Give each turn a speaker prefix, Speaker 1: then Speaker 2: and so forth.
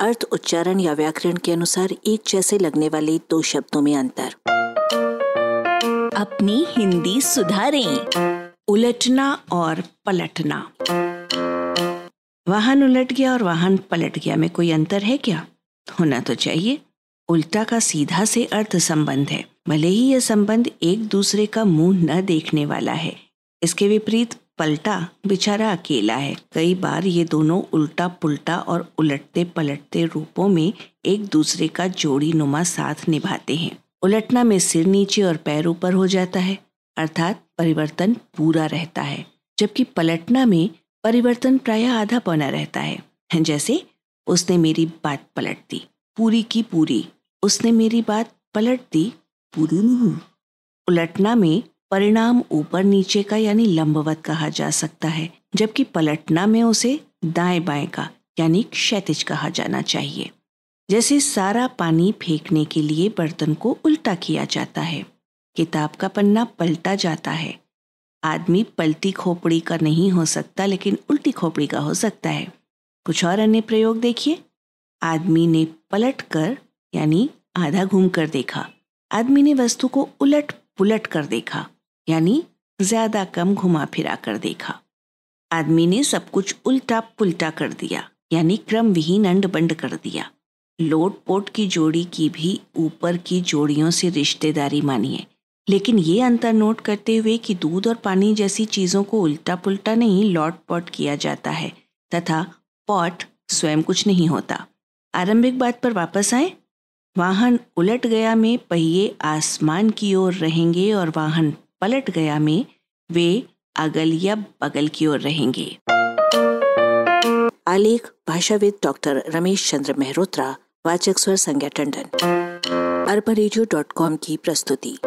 Speaker 1: अर्थ, उच्चारण या व्याकरण के अनुसार एक जैसे लगने वाले दो शब्दों में अंतर।
Speaker 2: अपनी हिंदी सुधारें,
Speaker 3: उलटना और पलटना। वाहन उलट गया और वाहन पलट गया में कोई अंतर है क्या? होना तो चाहिए। उल्टा का सीधा से अर्थ संबंध है। भले ही यह संबंध एक दूसरे का मुँह न देखने वाला है। इसके विपरीत पलटा बेचारा अकेला है। कई बार ये दोनों उल्टा पुल्टा और उलटते पलटते रूपों में एक दूसरे का जोड़ी नुमा साथ निभाते हैं। उलटना में सिर नीचे और पैर ऊपर हो जाता है, अर्थात परिवर्तन पूरा रहता है, जबकि पलटना में परिवर्तन प्राय आधा पौना रहता है। जैसे, उसने मेरी बात पलट दी पूरी की पूरी। उसने मेरी बात पलट दी पूरी नहीं। उलटना में परिणाम ऊपर नीचे का यानी लंबवत कहा जा सकता है, जबकि पलटना में उसे दाएँ बाएँ का यानी क्षैतिज कहा जाना चाहिए। जैसे सारा पानी फेंकने के लिए बर्तन को उल्टा किया जाता है, किताब का पन्ना पलटा जाता है। आदमी पलटी खोपड़ी का नहीं हो सकता, लेकिन उल्टी खोपड़ी का हो सकता है। कुछ और अन्य प्रयोग देखिए। आदमी ने पलट कर यानी आधा घूम कर देखा। आदमी ने वस्तु को उलट पुलट कर देखा। यानी ज़्यादा कम घुमा फिरा कर देखा। आदमी ने सब कुछ उल्टा पुल्टा कर दिया, यानी क्रम विहीन अंड बंड कर दिया। लोट पोट की जोड़ी की भी ऊपर की जोड़ियों से रिश्तेदारी मानिए, लेकिन ये अंतर नोट करते हुए कि दूध और पानी जैसी चीज़ों को उल्टा पुल्टा नहीं लॉट पॉट किया जाता है, तथा पॉट स्वयं कुछ नहीं होता। आरंभिक बात पर वापस आए। वाहन उलट गया में पहिए आसमान की ओर रहेंगे और वाहन पलट गया में वे अगल या बगल की ओर रहेंगे।
Speaker 1: आलेख, भाषाविद डॉक्टर रमेश चंद्र मेहरोत्रा, वाचक स्वर संज्ञा टंडन। अरबा की प्रस्तुति।